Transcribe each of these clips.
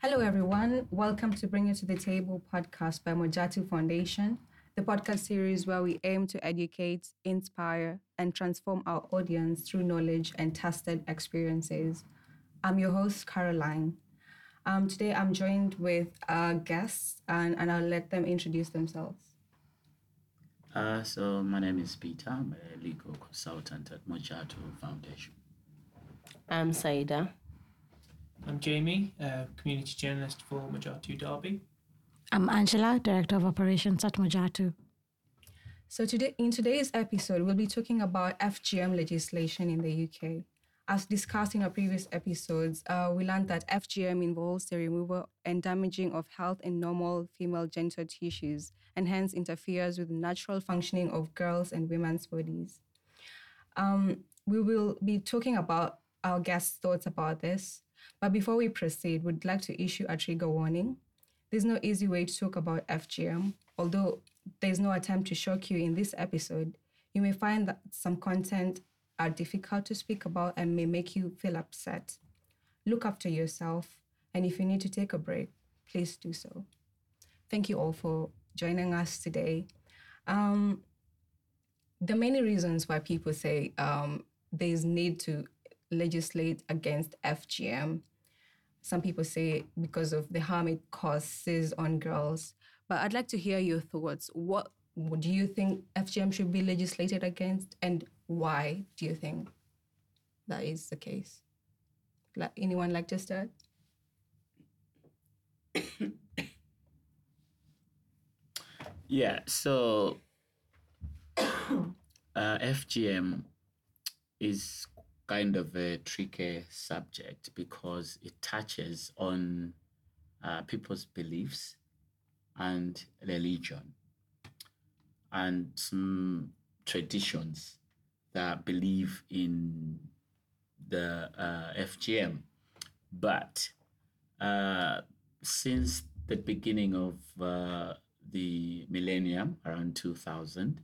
Hello, everyone. Welcome to Bring It to the Table podcast by Mojatu Foundation, the podcast series where we aim to educate, inspire, and transform our audience through knowledge and tested experiences. I'm your host, Caroline. Um, today, I'm joined with uh, guests, and, and I'll let them introduce themselves. Uh, so my name is Peter. I'm a legal consultant at Mojatu Foundation. I'm Saida. I'm Jamie, a community journalist for Mojatu Derby. I'm Angela, Director of Operations at Mojatu. So today, in today's episode, we'll be talking about FGM legislation in the UK. As discussed in our previous episodes, uh, we learned that FGM involves the removal and damaging of health and normal female genital tissues, and hence interferes with the natural functioning of girls' and women's bodies. Um, we will be talking about our guests' thoughts about this, but before we proceed, we'd like to issue a trigger warning. There's no easy way to talk about FGM, although there's no attempt to shock you in this episode. You may find that some content are difficult to speak about and may make you feel upset. Look after yourself, and if you need to take a break, please do so. Thank you all for joining us today. Um, the many reasons why people say um, there's need to legislate against FGM. Some people say because of the harm it causes on girls. But I'd like to hear your thoughts. What do you think FGM should be legislated against, and why do you think that is the case? Anyone like to start? Yeah, so uh, FGM is kind of a tricky subject because it touches on uh, people's beliefs and religion and some traditions that believe in the uh, FGM. But uh, since the beginning of uh, the millennium, around 2000,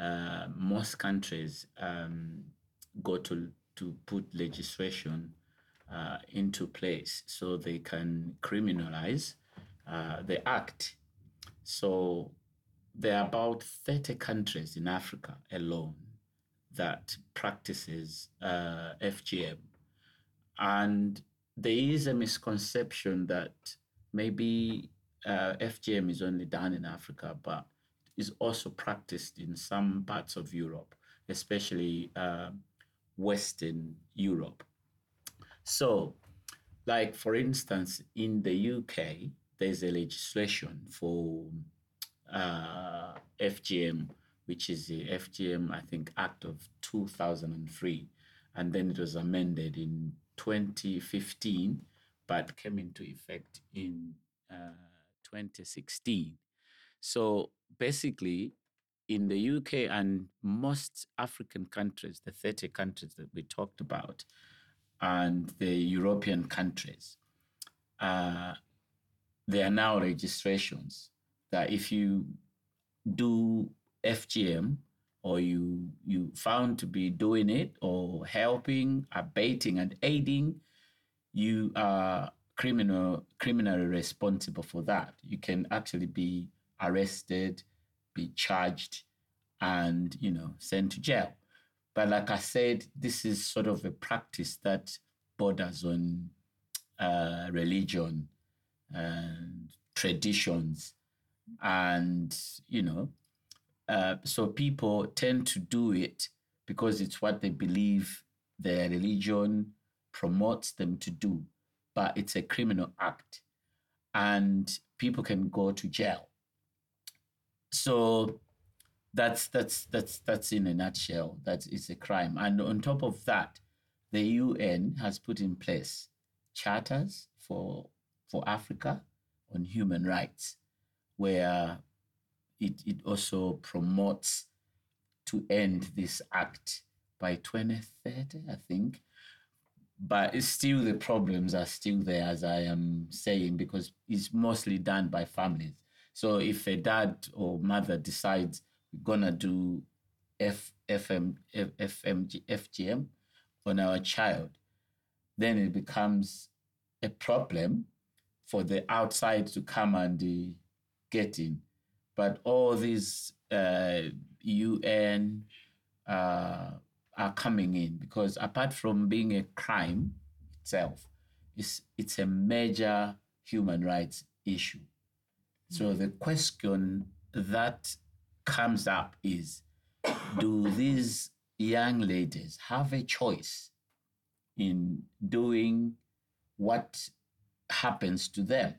uh, most countries um, go to, to put legislation uh, into place so they can criminalize uh, the act. So there are about 30 countries in Africa alone that practices uh, FGM. And there is a misconception that maybe uh, FGM is only done in Africa, but is also practiced in some parts of Europe, especially uh, Western Europe. So, like for instance, in the UK, there's a legislation for uh, FGM, which is the FGM, I think, Act of 2003. And then it was amended in 2015, but came into effect in uh, 2016. So basically, in the UK and most African countries, the 30 countries that we talked about, and the European countries, uh, there are now registrations that if you do FGM or you you found to be doing it or helping, abating, and aiding, you are criminal criminally responsible for that. You can actually be arrested, be charged, and you know sent to jail. But like I said, this is sort of a practice that borders on uh, religion and traditions. And you know uh, so people tend to do it because it's what they believe their religion promotes them to do. But it's a criminal act. And people can go to jail so that's that's that's that's in a nutshell that it's a crime and on top of that the UN has put in place charters for for Africa on human rights where it, it also promotes to end this act by 2030, I think. But still the problems are still there, as I am saying, because it's mostly done by families. So if a dad or mother decides we're gonna do F, FM, F, FMG, FGM on our child, then it becomes a problem for the outside to come and uh, get in. But all these uh, UN uh, are coming in because apart from being a crime itself, it's, it's a major human rights issue. So the question that comes up is do these young ladies have a choice in doing what happens to them?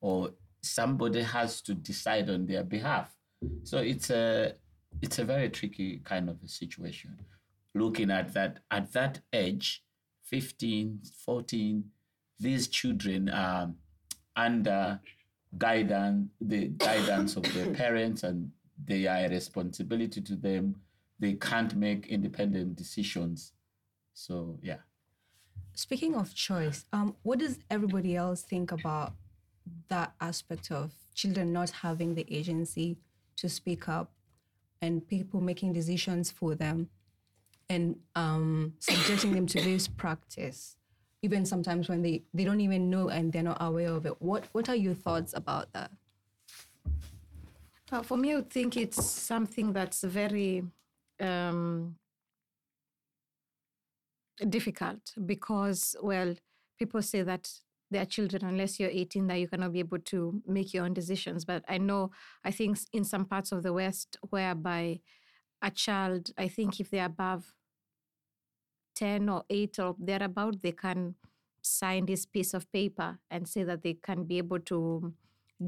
Or somebody has to decide on their behalf. So it's a it's a very tricky kind of a situation. Looking at that at that age 15 14 these children are under guidance the guidance of their parents and they are a responsibility to them. They can't make independent decisions. So yeah. Speaking of choice, um, what does everybody else think about that aspect of children not having the agency to speak up and people making decisions for them and um, subjecting them to this practice, even sometimes when they, they don't even know and they're not aware of it? What, what are your thoughts about that? Well, for me, I think it's something that's very um, difficult because, well, people say that they are children unless you're 18 that you cannot be able to make your own decisions. But I know, I think in some parts of the West, whereby a child, I think if they're above 10 or 8 or thereabout, they can sign this piece of paper and say that they can be able to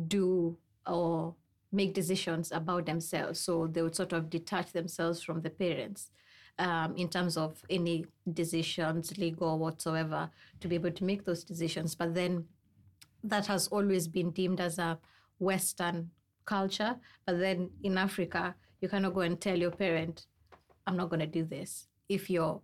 do or make decisions about themselves. So they would sort of detach themselves from the parents um, in terms of any decisions, legal whatsoever, to be able to make those decisions. But then that has always been deemed as a Western culture. But then in Africa, you cannot go and tell your parent, I'm not going to do this if you're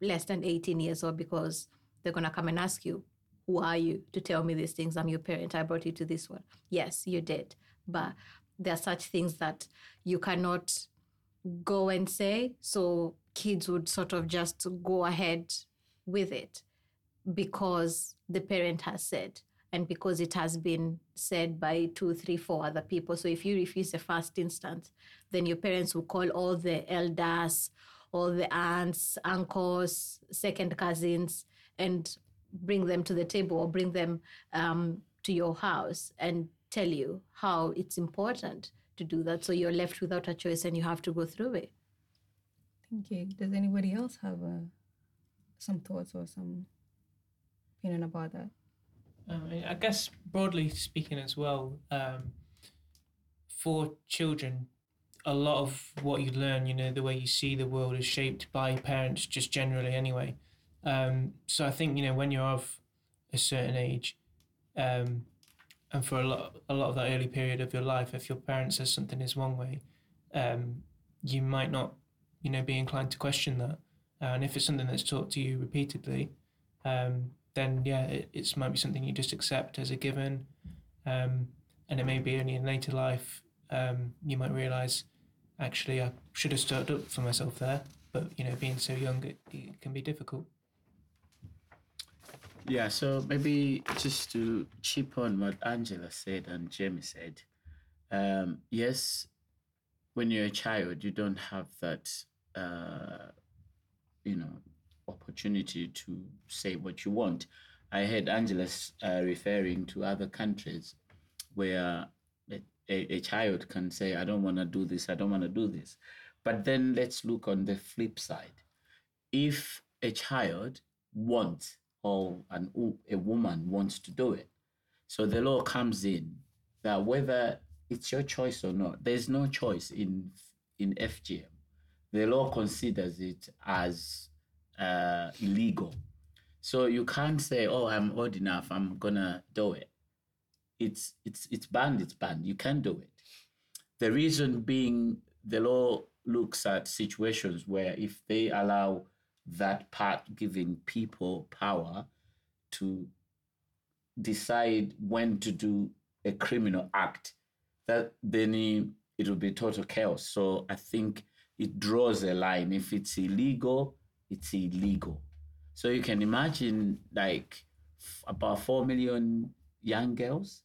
less than 18 years old because they're going to come and ask you, Who are you to tell me these things? I'm your parent. I brought you to this one. Yes, you did. But there are such things that you cannot go and say. So kids would sort of just go ahead with it because the parent has said and because it has been said by two, three, four other people. So if you refuse the first instance, then your parents will call all the elders, all the aunts, uncles, second cousins, and bring them to the table or bring them um, to your house and tell you how it's important to do that. So you're left without a choice and you have to go through it. Thank you. Does anybody else have uh, some thoughts or some opinion about that? Um, I guess broadly speaking as well, um, for children, a lot of what you learn, you know, the way you see the world is shaped by parents, just generally anyway. Um, so I think you know when you're of a certain age, um, and for a lot, a lot of that early period of your life, if your parent says something is one way, um, you might not, you know, be inclined to question that. and if it's something that's taught to you repeatedly, um, then yeah, it might be something you just accept as a given. Um, and it may be only in later life um, you might realize, actually, I should have stood up for myself there. But you know, being so young, it, it can be difficult. Yeah, so maybe just to chip on what Angela said and Jamie said, um, yes, when you're a child, you don't have that, uh, you know, opportunity to say what you want. I heard Angela uh, referring to other countries where a, a, child can say, I don't want to do this, I don't want to do this. But then let's look on the flip side. If a child wants or an, a woman wants to do it. So the law comes in that whether it's your choice or not, there's no choice in in FGM. The law considers it as uh, illegal. So you can't say, "Oh, I'm old enough. I'm gonna do it." It's it's it's banned. It's banned. You can't do it. The reason being, the law looks at situations where if they allow that part giving people power to decide when to do a criminal act, that then it will be total chaos. So I think it draws a line. If it's illegal, it's illegal. So you can imagine like about 4 million young girls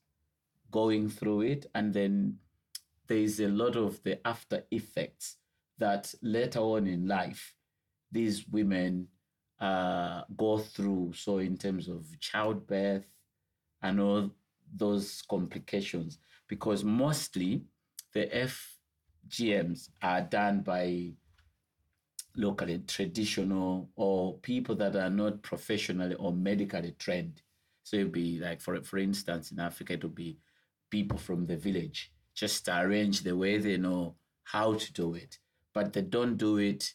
going through it, and then there is a lot of the after effects that later on in life these women uh, go through. So, in terms of childbirth and all those complications, because mostly the FGMs are done by locally traditional or people that are not professionally or medically trained. So it'd be like, for for instance, in Africa, it would be people from the village just arrange the way they know how to do it, but they don't do it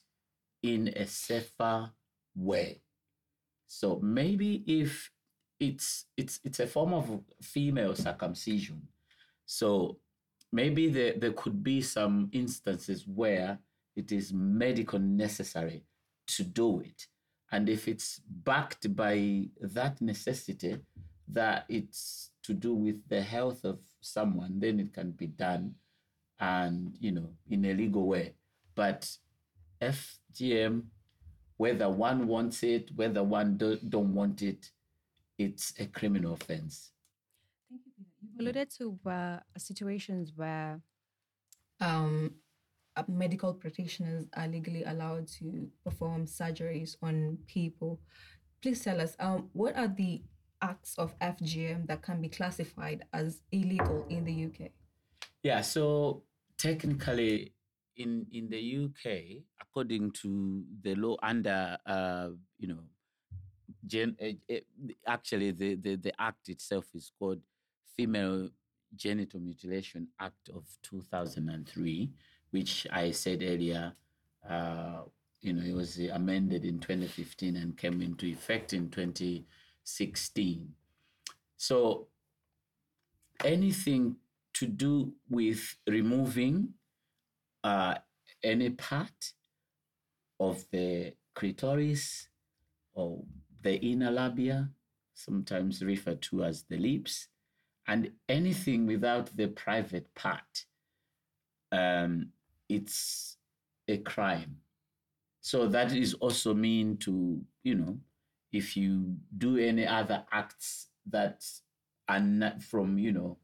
in a safer way. So maybe if it's it's it's a form of female circumcision, so maybe there, there could be some instances where it is medical necessary to do it. And if it's backed by that necessity, that it's to do with the health of someone, then it can be done and, you know, in a legal way. But FGM, whether one wants it, whether one do, don't want it, it's a criminal offense. Thank you, Peter. You've alluded to uh, situations where um, medical practitioners are legally allowed to perform surgeries on people. Please tell us, um, what are the acts of FGM that can be classified as illegal in the UK? Yeah, so technically, in in the UK, according to the law under, uh, you know, gen, uh, actually the, the the act itself is called Female Genital Mutilation Act of two thousand and three which I said earlier, uh, you know, it was amended in 2015 and came into effect in 2016. So anything to do with removing uh, any part of the clitoris or the inner labia, sometimes referred to as the lips, and anything without the private part um, it's a crime. So that is also mean to, you know, if you do any other acts that are not from, you know,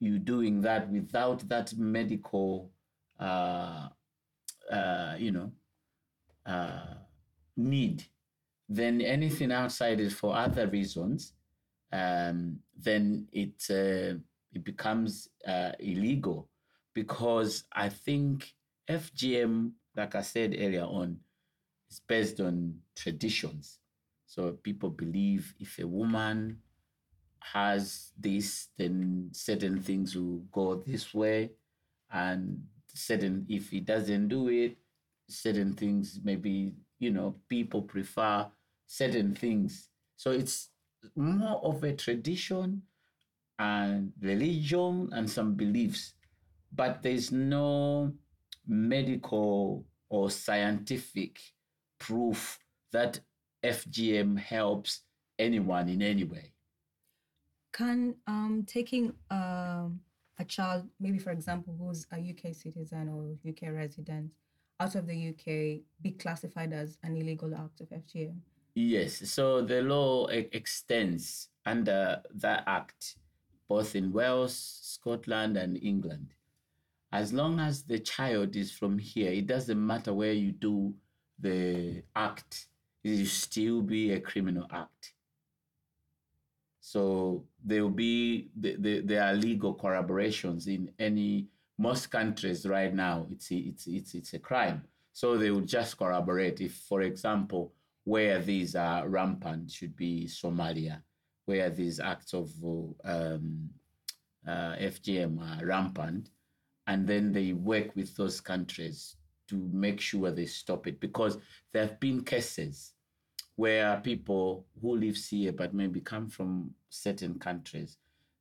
you doing that without that medical, uh, uh, you know, uh, need, then anything outside is for other reasons, um, then it uh, it becomes uh, illegal because I think FGM, like I said earlier on, is based on traditions. So people believe if a woman has this, then certain things will go this way, and certain if he doesn't do it, certain things maybe you know people prefer certain things. So it's more of a tradition and religion and some beliefs but there's no medical or scientific proof that FGM helps anyone in any way. Can um, taking um, a child, maybe for example, who's a UK citizen or UK resident, out of the UK, be classified as an illegal act of FGM? Yes. So the law extends under that act, both in Wales, Scotland, and England as long as the child is from here, it doesn't matter where you do the act, it will still be a criminal act. So there will be the, the, there are legal corroborations in any most countries right now. It's it's it's it's a crime. So they will just corroborate if, for example, where these are rampant should be Somalia, where these acts of um, uh, FGM are rampant and then they work with those countries to make sure they stop it because there have been cases where people who live here but maybe come from certain countries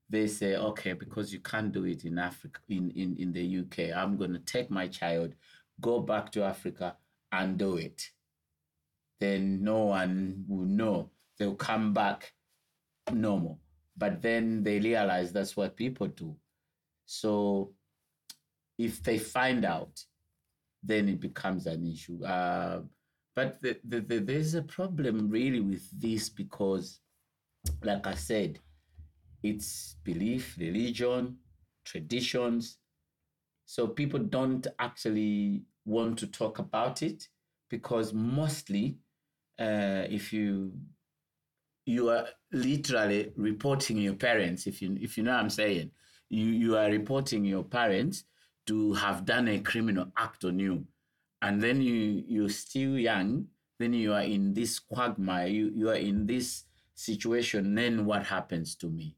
they say okay because you can't do it in africa in, in, in the uk i'm going to take my child go back to africa and do it. Then no one will know. They'll come back normal. But then they realize that's what people do. So if they find out, then it becomes an issue. Uh, but the, the, the, there's a problem really with this because, like I said, its belief, religion, traditions. So people don't actually want to talk about it because mostly, uh, if you you are literally reporting your parents, if you if you know what I'm saying, you you are reporting your parents to have done a criminal act on you, and then you you're still young, then you are in this quagmire, you you are in this situation. Then what happens to me?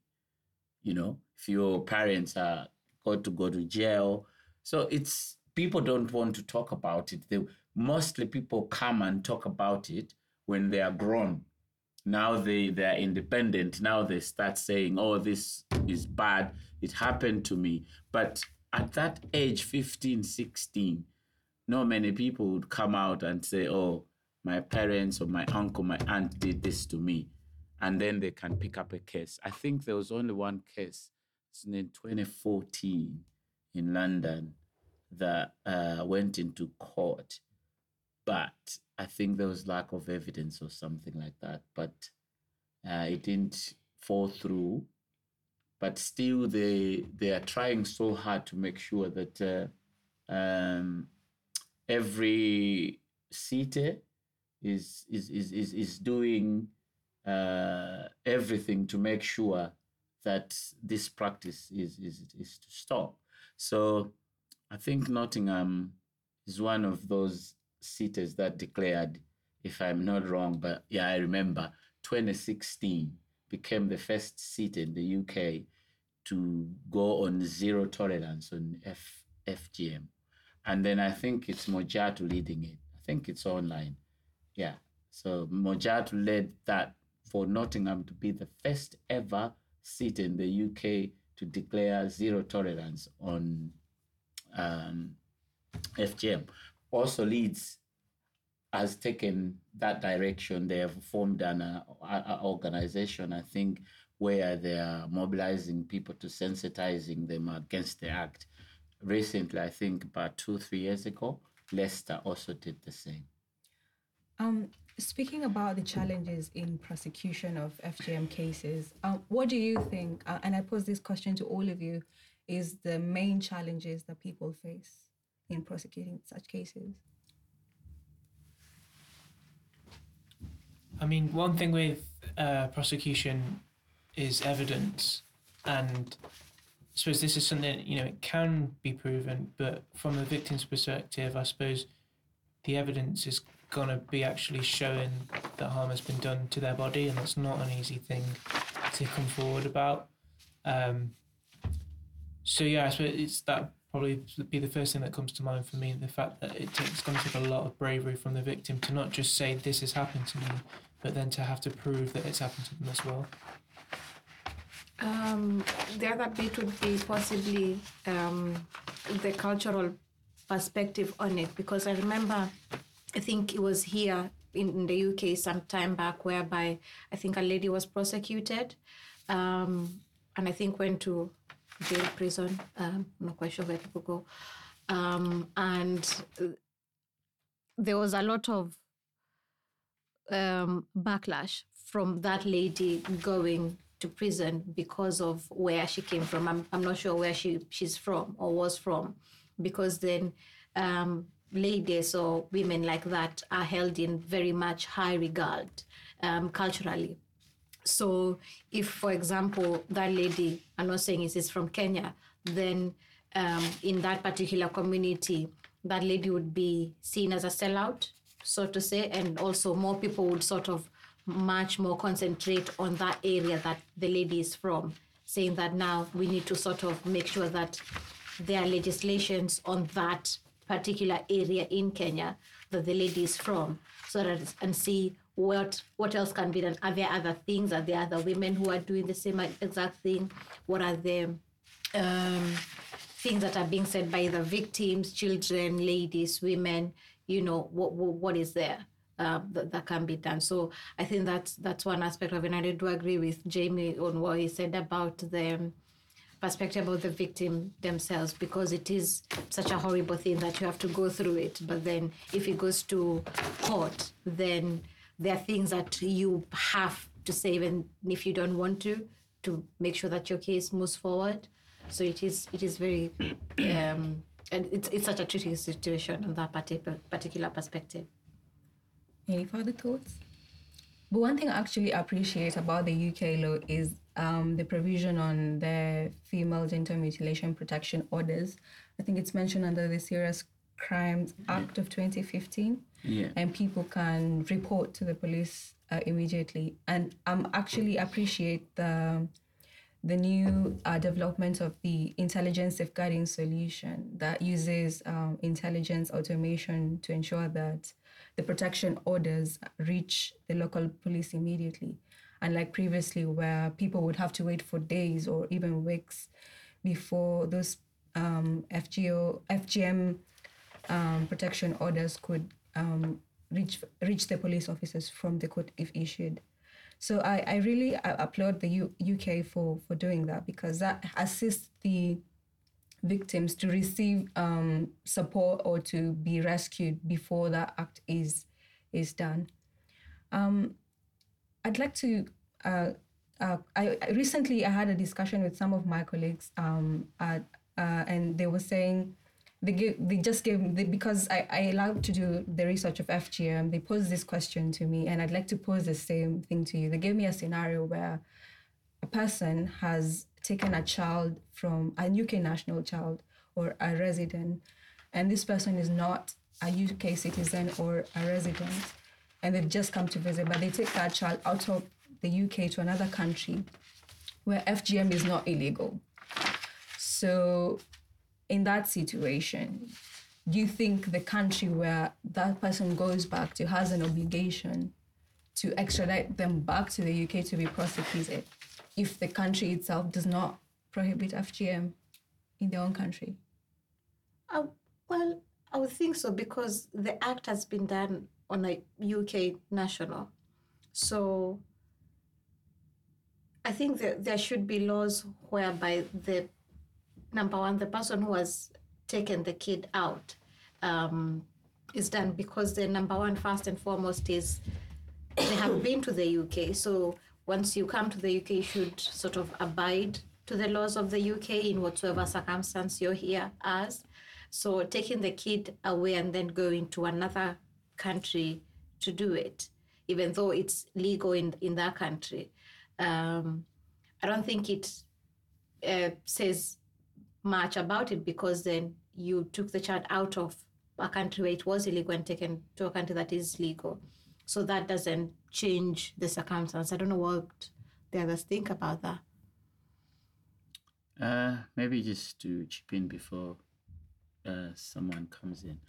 You know, if your parents are got to go to jail, so it's people don't want to talk about it. They mostly people come and talk about it when they are grown. Now they they're independent. Now they start saying, "Oh, this is bad. It happened to me." But at that age, 15, 16, not many people would come out and say, "Oh, my parents or my uncle, my aunt did this to me," and then they can pick up a case. I think there was only one case in 2014 in London that uh, went into court, but I think there was lack of evidence or something like that. But uh, it didn't fall through. But still, they they are trying so hard to make sure that uh, um, every city is is is is, is doing uh, everything to make sure that this practice is, is is to stop. So I think Nottingham is one of those cities that declared, if I'm not wrong, but yeah, I remember 2016 became the first city in the UK to go on zero tolerance on F, FGM. And then I think it's Mojatu leading it. I think it's online. Yeah. So Mojatu led that for Nottingham to be the first ever city in the UK to declare zero tolerance on um, FGM. Also, Leeds has taken that direction. They have formed an uh, organization, I think, where they are mobilizing people to sensitizing them against the act. Recently, I think about two, three years ago, Leicester also did the same. Um, speaking about the challenges in prosecution of FGM cases, um, what do you think? Uh, and I pose this question to all of you: is the main challenges that people face in prosecuting such cases? I mean, one thing with uh, prosecution is evidence, and I suppose this is something you know it can be proven, but from the victim's perspective, I suppose the evidence is gonna be actually showing that harm has been done to their body, and that's not an easy thing to come forward about. Um, so yeah, I suppose it's that probably be the first thing that comes to mind for me. The fact that it takes, it's going to take a lot of bravery from the victim to not just say this has happened to me, but then to have to prove that it's happened to them as well. Um, the other bit would be possibly um, the cultural perspective on it, because I remember, I think it was here in, in the UK some time back, whereby I think a lady was prosecuted, um, and I think went to jail, prison. Um, I'm not quite sure where people go, um, and uh, there was a lot of um, backlash from that lady going to prison because of where she came from. I'm, I'm not sure where she, she's from or was from, because then um, ladies or women like that are held in very much high regard um, culturally. So, if, for example, that lady, I'm not saying it is from Kenya, then um, in that particular community, that lady would be seen as a sellout, so to say, and also more people would sort of much more concentrate on that area that the lady is from, saying that now we need to sort of make sure that there are legislations on that particular area in Kenya that the lady is from, so that and see what what else can be done. Are there other things? Are there other women who are doing the same exact thing? What are the um, things that are being said by the victims, children, ladies, women? You know what what, what is there? Uh, that, that can be done. So I think that's that's one aspect of it. And I do agree with Jamie on what he said about the perspective of the victim themselves because it is such a horrible thing that you have to go through it. But then if it goes to court, then there are things that you have to say even if you don't want to to make sure that your case moves forward. So it is it is very um, and it's it's such a tricky situation on that particular particular perspective. Any further thoughts? But one thing I actually appreciate about the UK law is um, the provision on the female genital mutilation protection orders. I think it's mentioned under the Serious Crimes Act of 2015 Yeah. and people can report to the police uh, immediately. And I'm actually appreciate the the new uh, development of the intelligence safeguarding solution that uses um, intelligence automation to ensure that the protection orders reach the local police immediately. Unlike previously, where people would have to wait for days or even weeks before those um, FGO, FGM um, protection orders could um, reach reach the police officers from the court if issued. So I, I really applaud the U- UK for for doing that because that assists the victims to receive um, support or to be rescued before that act is is done. Um, I'd like to. Uh, uh, I, I recently I had a discussion with some of my colleagues, um, at, uh, and they were saying they gave, they just gave they, because I, I allowed to do the research of FGM. They posed this question to me, and I'd like to pose the same thing to you. They gave me a scenario where a person has taken a child from a UK national child or a resident, and this person is not a UK citizen or a resident, and they've just come to visit, but they take that child out of the UK to another country where FGM is not illegal. So, in that situation, do you think the country where that person goes back to has an obligation to extradite them back to the UK to be prosecuted if the country itself does not prohibit FGM in their own country? Uh, well, I would think so because the act has been done on a UK national. So I think that there should be laws whereby the number one, the person who has taken the kid out um, is done because the number one, first and foremost, is they have been to the UK. So once you come to the UK, you should sort of abide to the laws of the UK in whatsoever circumstance you're here as. So taking the kid away and then going to another country to do it, even though it's legal in, in that country, um, I don't think it uh, says much about it because then you took the child out of a country where it was illegal and taken to a country that is legal. So that doesn't change the circumstance. I don't know what the others think about that. Uh, maybe just to chip in before uh, someone comes in.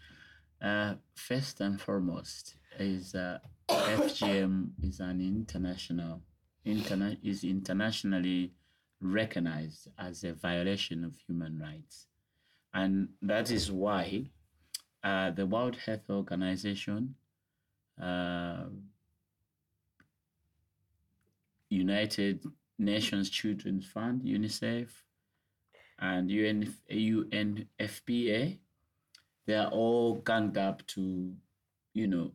Uh, first and foremost is uh, FGM is an international, interna- is internationally recognized as a violation of human rights, and that is why uh, the World Health Organization, uh, United Nations Children's Fund (UNICEF), and UN, UNFPA, they are all ganged up to, you know,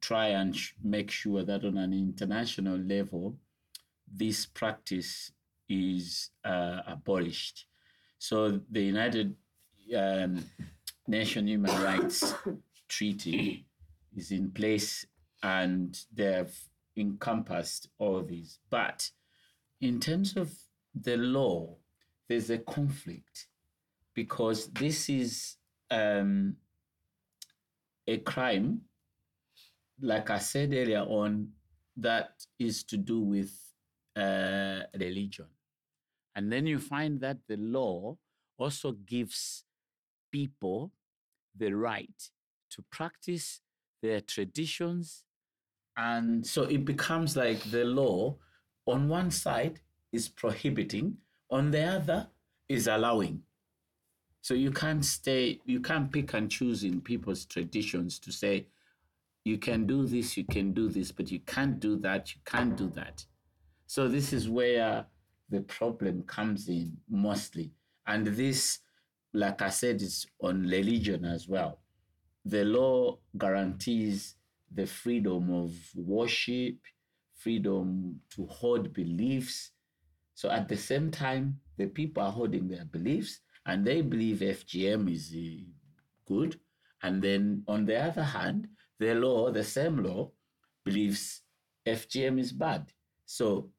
try and sh- make sure that on an international level, this practice is uh, abolished. So the United um, Nation Human Rights Treaty is in place and they've encompassed all these. But in terms of the law, there's a conflict because this is um, a crime, like I said earlier on, that is to do with uh, religion. And then you find that the law also gives people the right to practice their traditions. And so it becomes like the law on one side is prohibiting, on the other is allowing. So you can't stay, you can't pick and choose in people's traditions to say, you can do this, you can do this, but you can't do that, you can't do that. So this is where the problem comes in mostly. And this, like I said, is on religion as well. The law guarantees the freedom of worship, freedom to hold beliefs, So at the same time, the people are holding their beliefs and they believe FGM is uh, good. And then on the other hand, the law, the same law, believes FGM is bad. So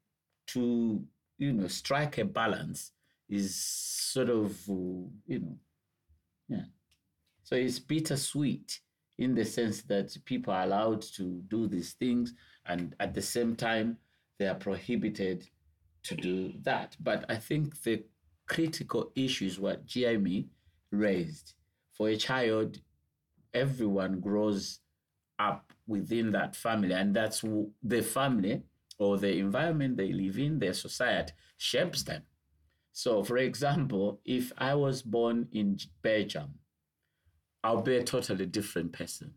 to you know strike a balance is sort of you know yeah. So it's bittersweet in the sense that people are allowed to do these things and at the same time they are prohibited to do that. But I think the critical issue is what Jamie raised. For a child, everyone grows up within that family, and that's the family or the environment they live in, their society shapes them. So, for example, if I was born in Belgium, I'll be a totally different person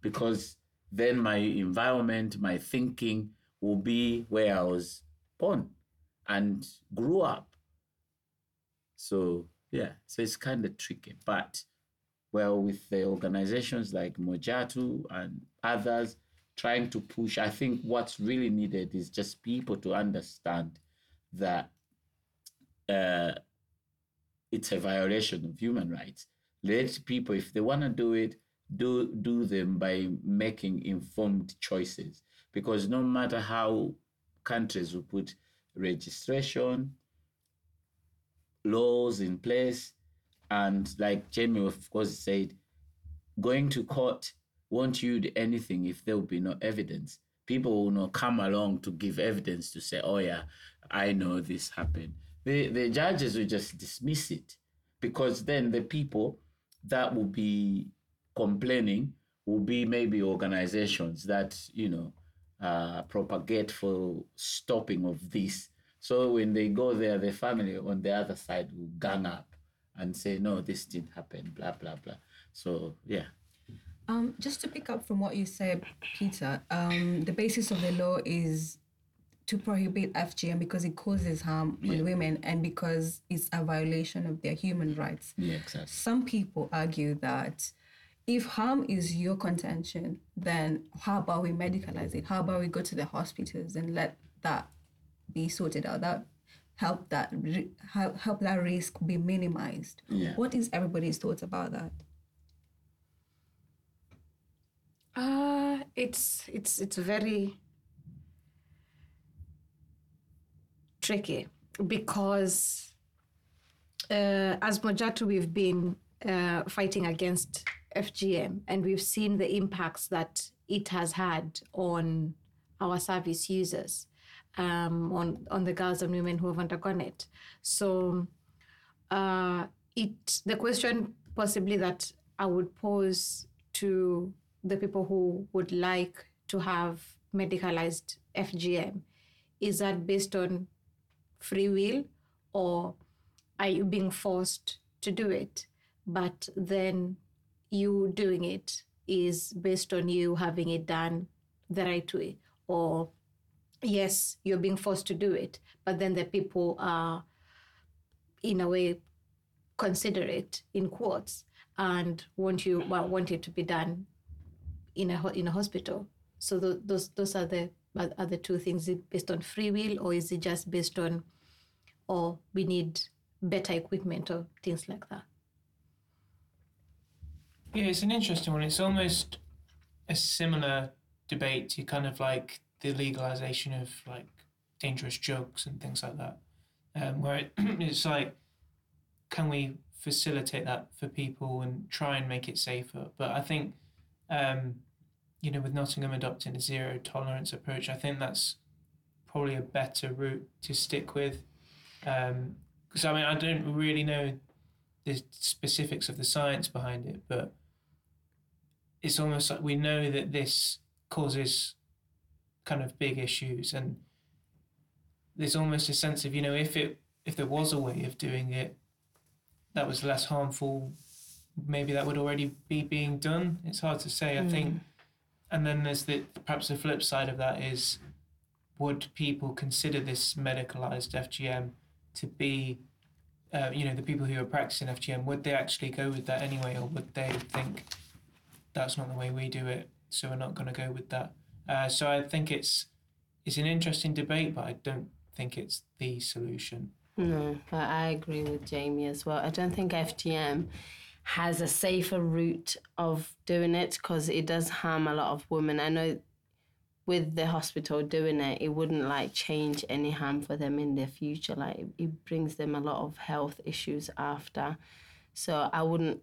because then my environment, my thinking will be where I was born and grew up. So, yeah, so it's kind of tricky. But, well, with the organizations like Mojatu and others trying to push, I think what's really needed is just people to understand that uh, it's a violation of human rights. Let people, if they want to do it, do do them by making informed choices. Because no matter how countries will put registration, laws in place, and like Jamie of course said, going to court won't yield anything if there will be no evidence. People will not come along to give evidence to say, oh yeah, I know this happened. The the judges will just dismiss it because then the people that will be complaining will be maybe organizations that you know uh, propagate for stopping of this. So when they go there, the family on the other side will gang up and say, no, this didn't happen, blah blah blah. So yeah. Um, just to pick up from what you said, Peter, um, the basis of the law is to prohibit FGM because it causes harm on women and because it's a violation of their human rights. Yeah, exactly. Some people argue that if harm is your contention, then how about we medicalize it? How about we go to the hospitals and let that be sorted out? That help that help that risk be minimized. Yeah. What is everybody's thoughts about that? Uh, it's it's it's very tricky because uh, as Mojatu we've been uh, fighting against FGM and we've seen the impacts that it has had on our service users, um, on on the girls and women who have undergone it. So uh, it the question possibly that I would pose to the people who would like to have medicalized FGM is that based on free will or are you being forced to do it? But then you doing it is based on you having it done the right way or yes you're being forced to do it but then the people are in a way considerate in quotes and want you well, want it to be done in a in a hospital. So tho- those those are the are the two things. Is it based on free will or is it just based on, or we need better equipment or things like that? Yeah, it's an interesting one. It's almost a similar debate to kind of like the legalization of like dangerous drugs and things like that, um, where it, it's like, can we facilitate that for people and try and make it safer? But I think, um, you know, with Nottingham adopting a zero tolerance approach, I think that's probably a better route to stick with. Um, because I mean, I don't really know the specifics of the science behind it, but it's almost like we know that this causes kind of big issues, and there's almost a sense of you know if it if there was a way of doing it that was less harmful, maybe that would already be being done. It's hard to say. I think, hmm. And then there's the perhaps the flip side of that is, would people consider this medicalized FGM to be uh, you know, the people who are practicing FGM, would they actually go with that anyway, or would they think that's not the way we do it, so we're not going to go with that? Uh, so I think it's it's an interesting debate, but I don't think it's the solution. No, I agree with Jamie as well. I don't think FGM has a safer route of doing it because it does harm a lot of women. I know with the hospital doing it, it wouldn't like change any harm for them in their future. Like it, it brings them a lot of health issues after. So I wouldn't,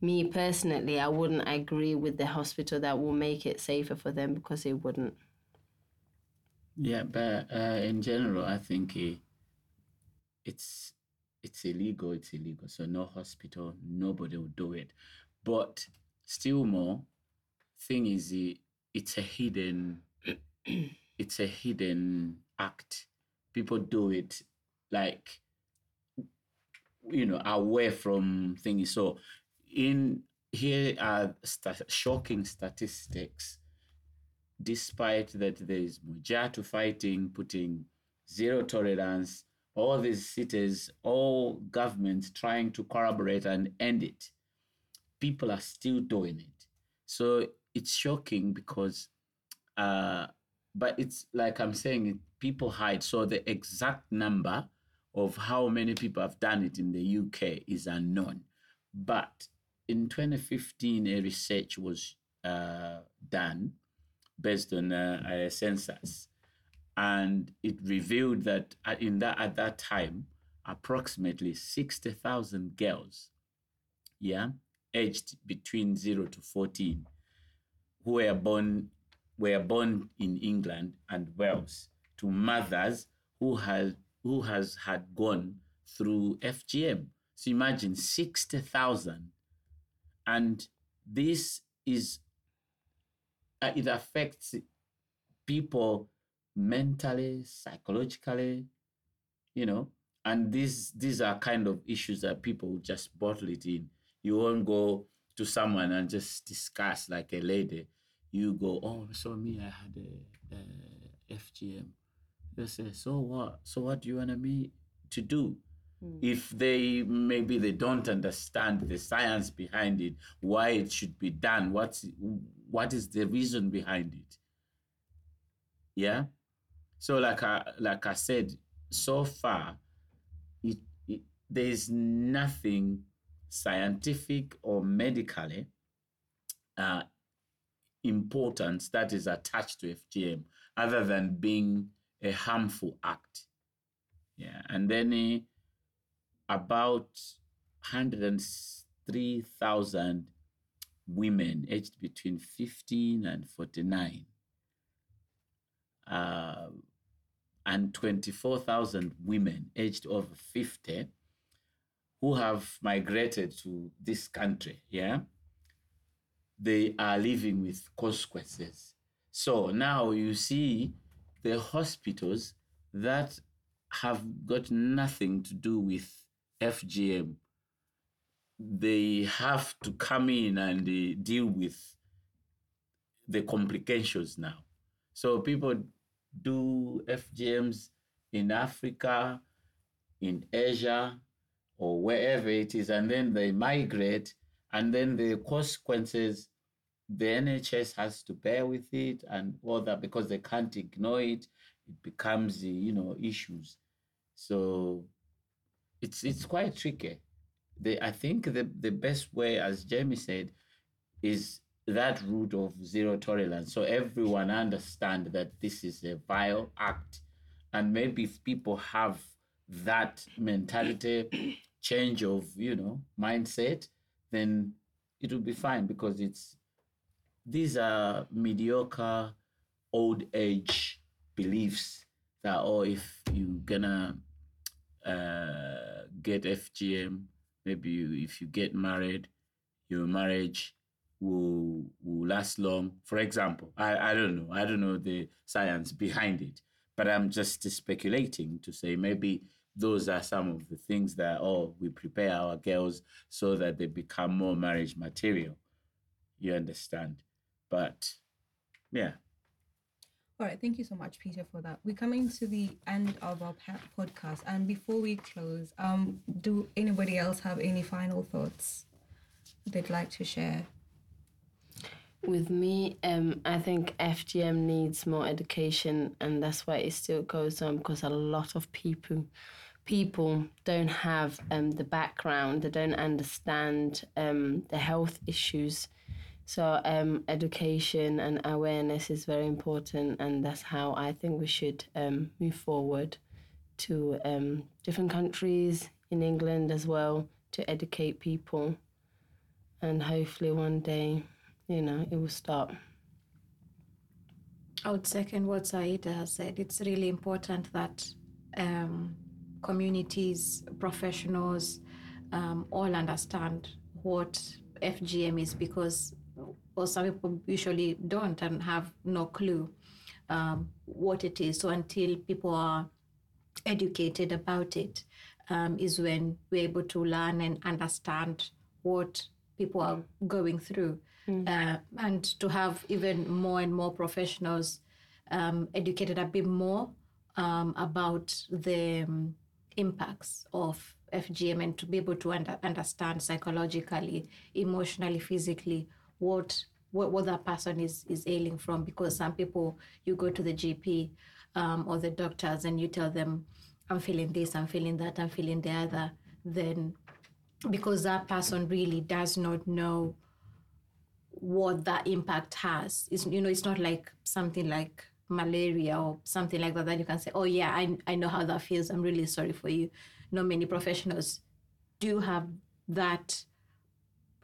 me personally, I wouldn't agree with the hospital that will make it safer for them because it wouldn't. Yeah, but uh, in general, I think uh, it's it's illegal. It's illegal. So no hospital, nobody will do it. But still more, thing is, uh, it's a hidden, it's a hidden act. People do it like you know away from things. So in here are sta- shocking statistics despite that there is Mojatu fighting, putting zero tolerance, all these cities, all governments trying to corroborate and end it, people are still doing it. So it's shocking because, uh, but it's like I'm saying, people hide. So the exact number of how many people have done it in the UK is unknown. But in 2015, a research was uh, done based on uh, a census, and it revealed that at, in that at that time, approximately sixty thousand girls, yeah, aged between zero to fourteen, who were born were born in England and Wales to mothers who had who has had gone through FGM. So imagine sixty thousand, and this is uh, it affects people mentally, psychologically, you know. And these these are kind of issues that people just bottle it in. You won't go to someone and just discuss like a lady. You go, oh, so me, I had a, a FGM. They say, so what? So what do you want me to do? Hmm. if they maybe they don't understand the science behind it why it should be done what's what is the reason behind it yeah so like i like i said so far it, it there's nothing scientific or medically uh, that is attached to fgm other than being a harmful act. Yeah and then uh, about 103,000 women aged between 15 and 49, uh, and 24,000 women aged over 50 who have migrated to this country. Yeah. They are living with consequences. So now you see the hospitals that have got nothing to do with FGM, they have to come in and uh, deal with the complications now. So people do FGMs in Africa, in Asia, or wherever it is, and then they migrate, and then the consequences, the NHS has to bear with it and all that because they can't ignore it. It becomes, uh, you know, issues. So it's it's quite tricky. The, I think the, the best way, as Jamie said, is that route of zero tolerance. So everyone understand that this is a vile act. And maybe if people have that mentality change of, you know, mindset, then it will be fine because it's these are mediocre old age beliefs that oh if you're gonna uh, get FGM. Maybe you, if you get married, your marriage will will last long. For example, I, I don't know. I don't know the science behind it, but I'm just speculating to say maybe those are some of the things that oh we prepare our girls so that they become more marriage material. You understand? But yeah. All right, thank you so much, Peter, for that. We're coming to the end of our podcast, and before we close, um, do anybody else have any final thoughts they'd like to share? With me, um, I think FGM needs more education, and that's why it still goes on because a lot of people people don't have um, the background, they don't understand um, the health issues. So um, education and awareness is very important, and that's how I think we should um, move forward to um, different countries in England as well to educate people, and hopefully one day, you know, it will stop. I would second what Saida has said. It's really important that um, communities, professionals, um, all understand what FGM is because well, some people usually don't and have no clue um, what it is. So until people are educated about it, um, is when we're able to learn and understand what people are going through. Uh, and to have even more and more professionals um, educated a bit more um, about the um, impacts of FGM and to be able to under, understand psychologically, emotionally, physically what what, what that person is is ailing from. Because some people, you go to the GP um, or the doctors and you tell them, "I'm feeling this, I'm feeling that, I'm feeling the other," then because that person really does not know what that impact has. It's, you know, it's not like something like malaria or something like that that you can say, oh yeah, I, I know how that feels. I'm really sorry for you. Not many professionals do have that,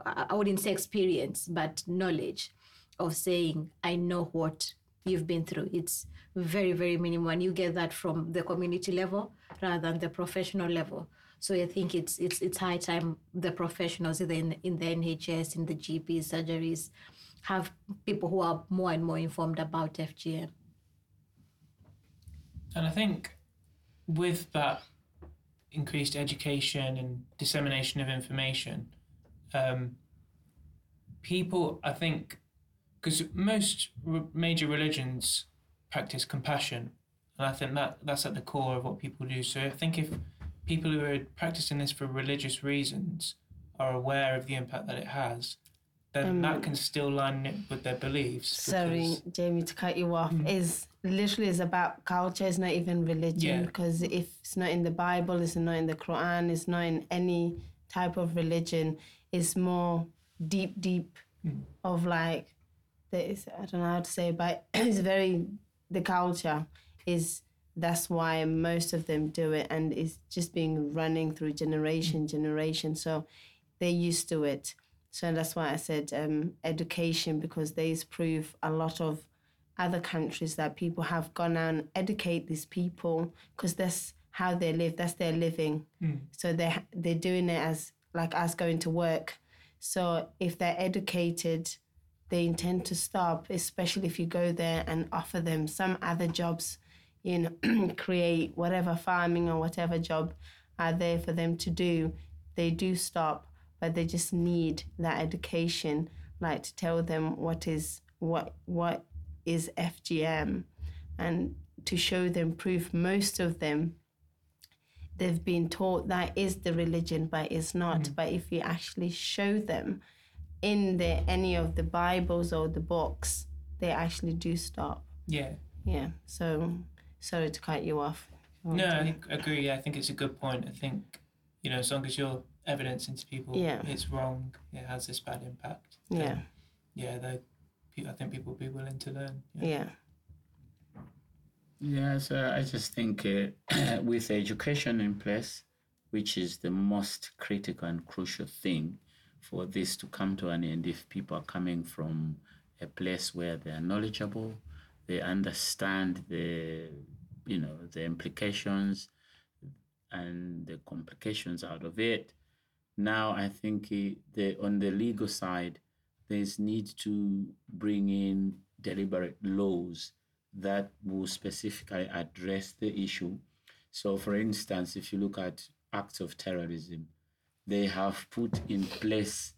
I wouldn't say experience, but knowledge of saying, I know what you've been through. It's very, very minimal. And you get that from the community level rather than the professional level. So I think it's it's it's high time the professionals in, in the NHS, in the GP surgeries, have people who are more and more informed about FGM. And I think with that increased education and dissemination of information, um, people, I think, because most r- major religions practice compassion, and I think that that's at the core of what people do. So I think if people who are practicing this for religious reasons are aware of the impact that it has, then mm. that can still line it with their beliefs. Sorry, Jamie, to cut you off. Mm. Is literally is about culture. It's not even religion Yeah. because if it's not in the Bible, it's not in the Quran, it's not in any type of religion. It's more deep, deep mm. of like this. I don't know how to say, it, but it's very the culture is. That's why most of them do it, and it's just being running through generation, generation. So they're used to it. So that's why I said um, education because these prove a lot of other countries that people have gone out and educate these people because that's how they live, that's their living. So they they're doing it as like us going to work. So if they're educated, they intend to stop, especially if you go there and offer them some other jobs, you know, create whatever farming or whatever job are there for them to do. They do stop, but they just need that education, like to tell them what is what what is FGM, and to show them proof. Most of them they've been taught that is the religion, but it's not. Mm-hmm. But if you actually show them in the any of the Bibles or the books, they actually do stop. yeah. Yeah. So sorry to cut you off. No, I think, agree. I think it's a good point. I think, you know, as long as you're evidencing to people Yeah. it's wrong, it has this bad impact. Yeah. then, yeah, they, I think people will be willing to learn. Yeah. Yeah, so I just think uh, with education in place, which is the most critical and crucial thing for this to come to an end, if people are coming from a place where they are knowledgeable, they understand the, you know, the implications and the complications out of it. Now, I think the on the legal side, there's need to bring in deliberate laws that will specifically address the issue. So, for instance, if you look at acts of terrorism, they have put in place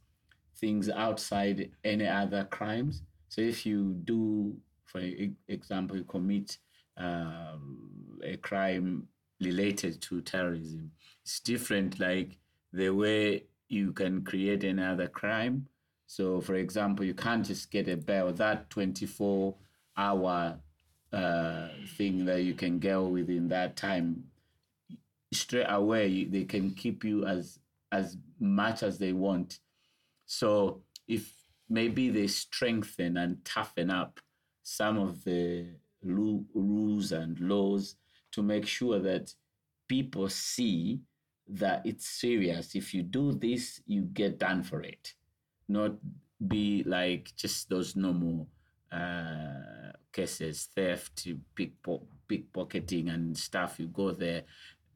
things outside any other crimes. So, if you do, for example, you commit um, a crime related to terrorism, it's different like the way you can create another crime. So, for example, you can't just get a bail that 24 hour uh, thing that you can get within that time. Straight away, they can keep you as as much as they want. So, if maybe they strengthen and toughen up some of the rules and laws to make sure that people see that it's serious. If you do this, you get done for it. Not be like just those normal uh, cases, theft, pickpo- pickpocketing, and stuff. You go there,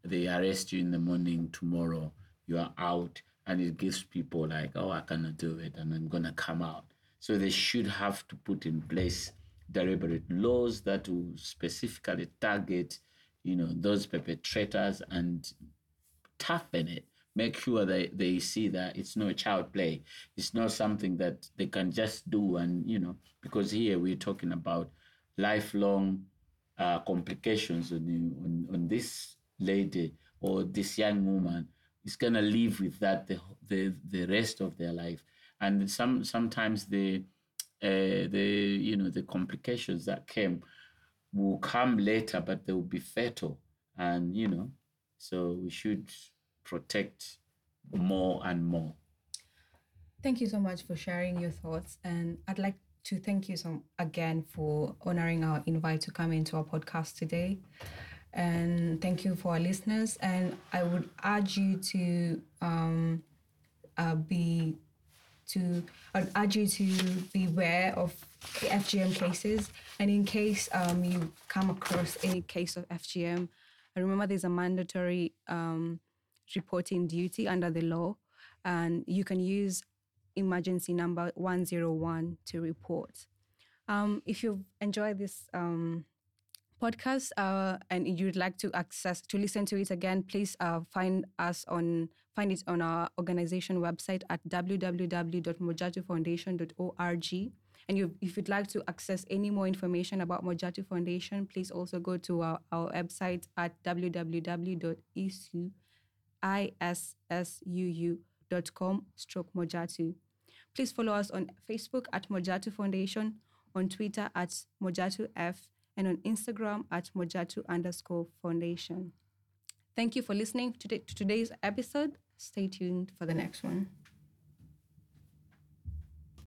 they arrest you in the morning. Tomorrow, you are out, and it gives people like, oh, I cannot do it, and I'm gonna come out. So they should have to put in place deliberate laws that will specifically target, you know, those perpetrators and toughen it. Make sure that they see that it's not child play. It's not something that they can just do and you know because here we're talking about lifelong uh, complications on, on on this lady or this young woman is gonna live with that the the, the rest of their life. And some sometimes the uh, the you know the complications that came will come later, but they will be fatal. And you know, so we should protect more and more. Thank you so much for sharing your thoughts. And I'd like to thank you so again for honoring our invite to come into our podcast today. And thank you for our listeners. And I would urge you to um, uh, be to I'd urge you to beware of FGM cases. And in case um, you come across any case of FGM, remember there's a mandatory um, reporting duty under the law, and you can use emergency number 101 to report. Um, if you've enjoyed this um, podcast uh, and you'd like to access to listen to it again, please uh, find us on find it on our organization website at www.mojatufoundation.org. And you, if you'd like to access any more information about Mojatu Foundation, please also go to our, our website at www.isu issuu.com stroke Mojatu. Please follow us on Facebook at Mojatu Foundation, on Twitter at Mojatu F, and on Instagram at Mojatu underscore foundation. Thank you for listening to, to today's episode. Stay tuned for the next one.